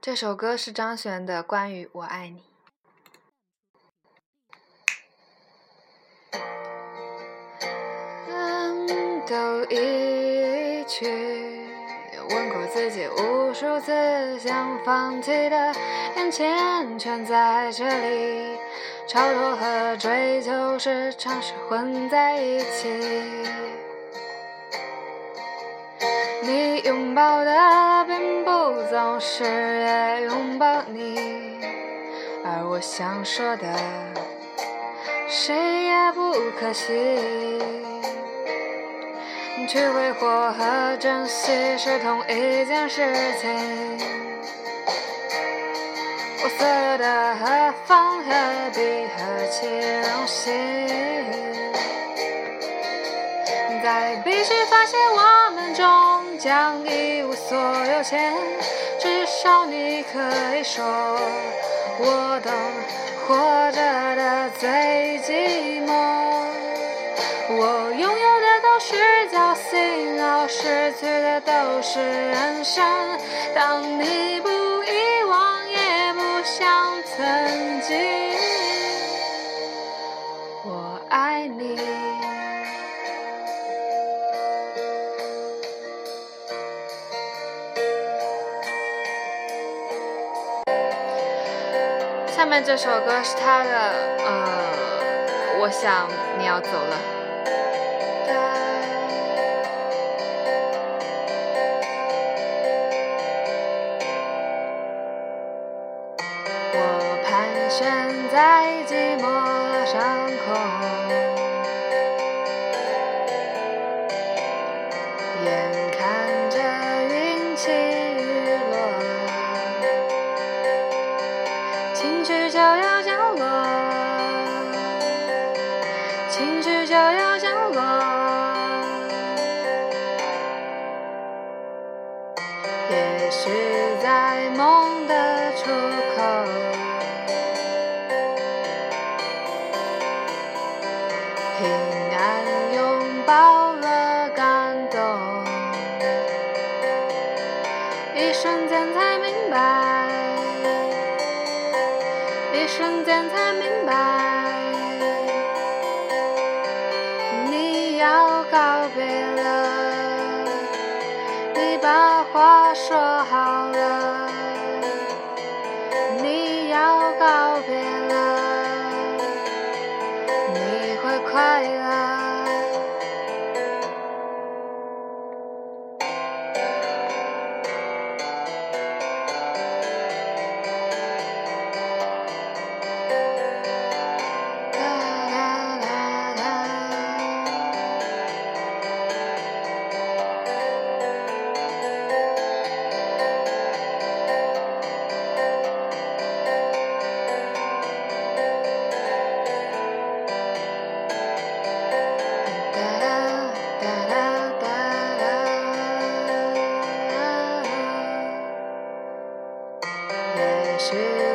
这首歌是张悬的《关于我爱你》。都离去，问过自己无数次，想放弃的眼前全在这里，超脱和追求时常是混在一起。你拥抱的总是也拥抱你，而我想说的，谁也不可惜。去挥霍和珍惜是同一件事情。我所有的何妨何必何其荣幸，在必须发现我们终将一无所有前，至少你可以说，我懂活着的最寂寞。我拥有的都是侥幸，而失去的都是人生。当你不遗忘，也不像曾经，下面这首歌是他的，呃，我想你要走了。我盘旋在寂寞上空，情绪就要降落，情绪就要降落，也许在梦的出口。平安拥抱了感动，一瞬间才明白，瞬间才明白，你要告别了。你把话说好了，你要告别了。你会快乐。shit.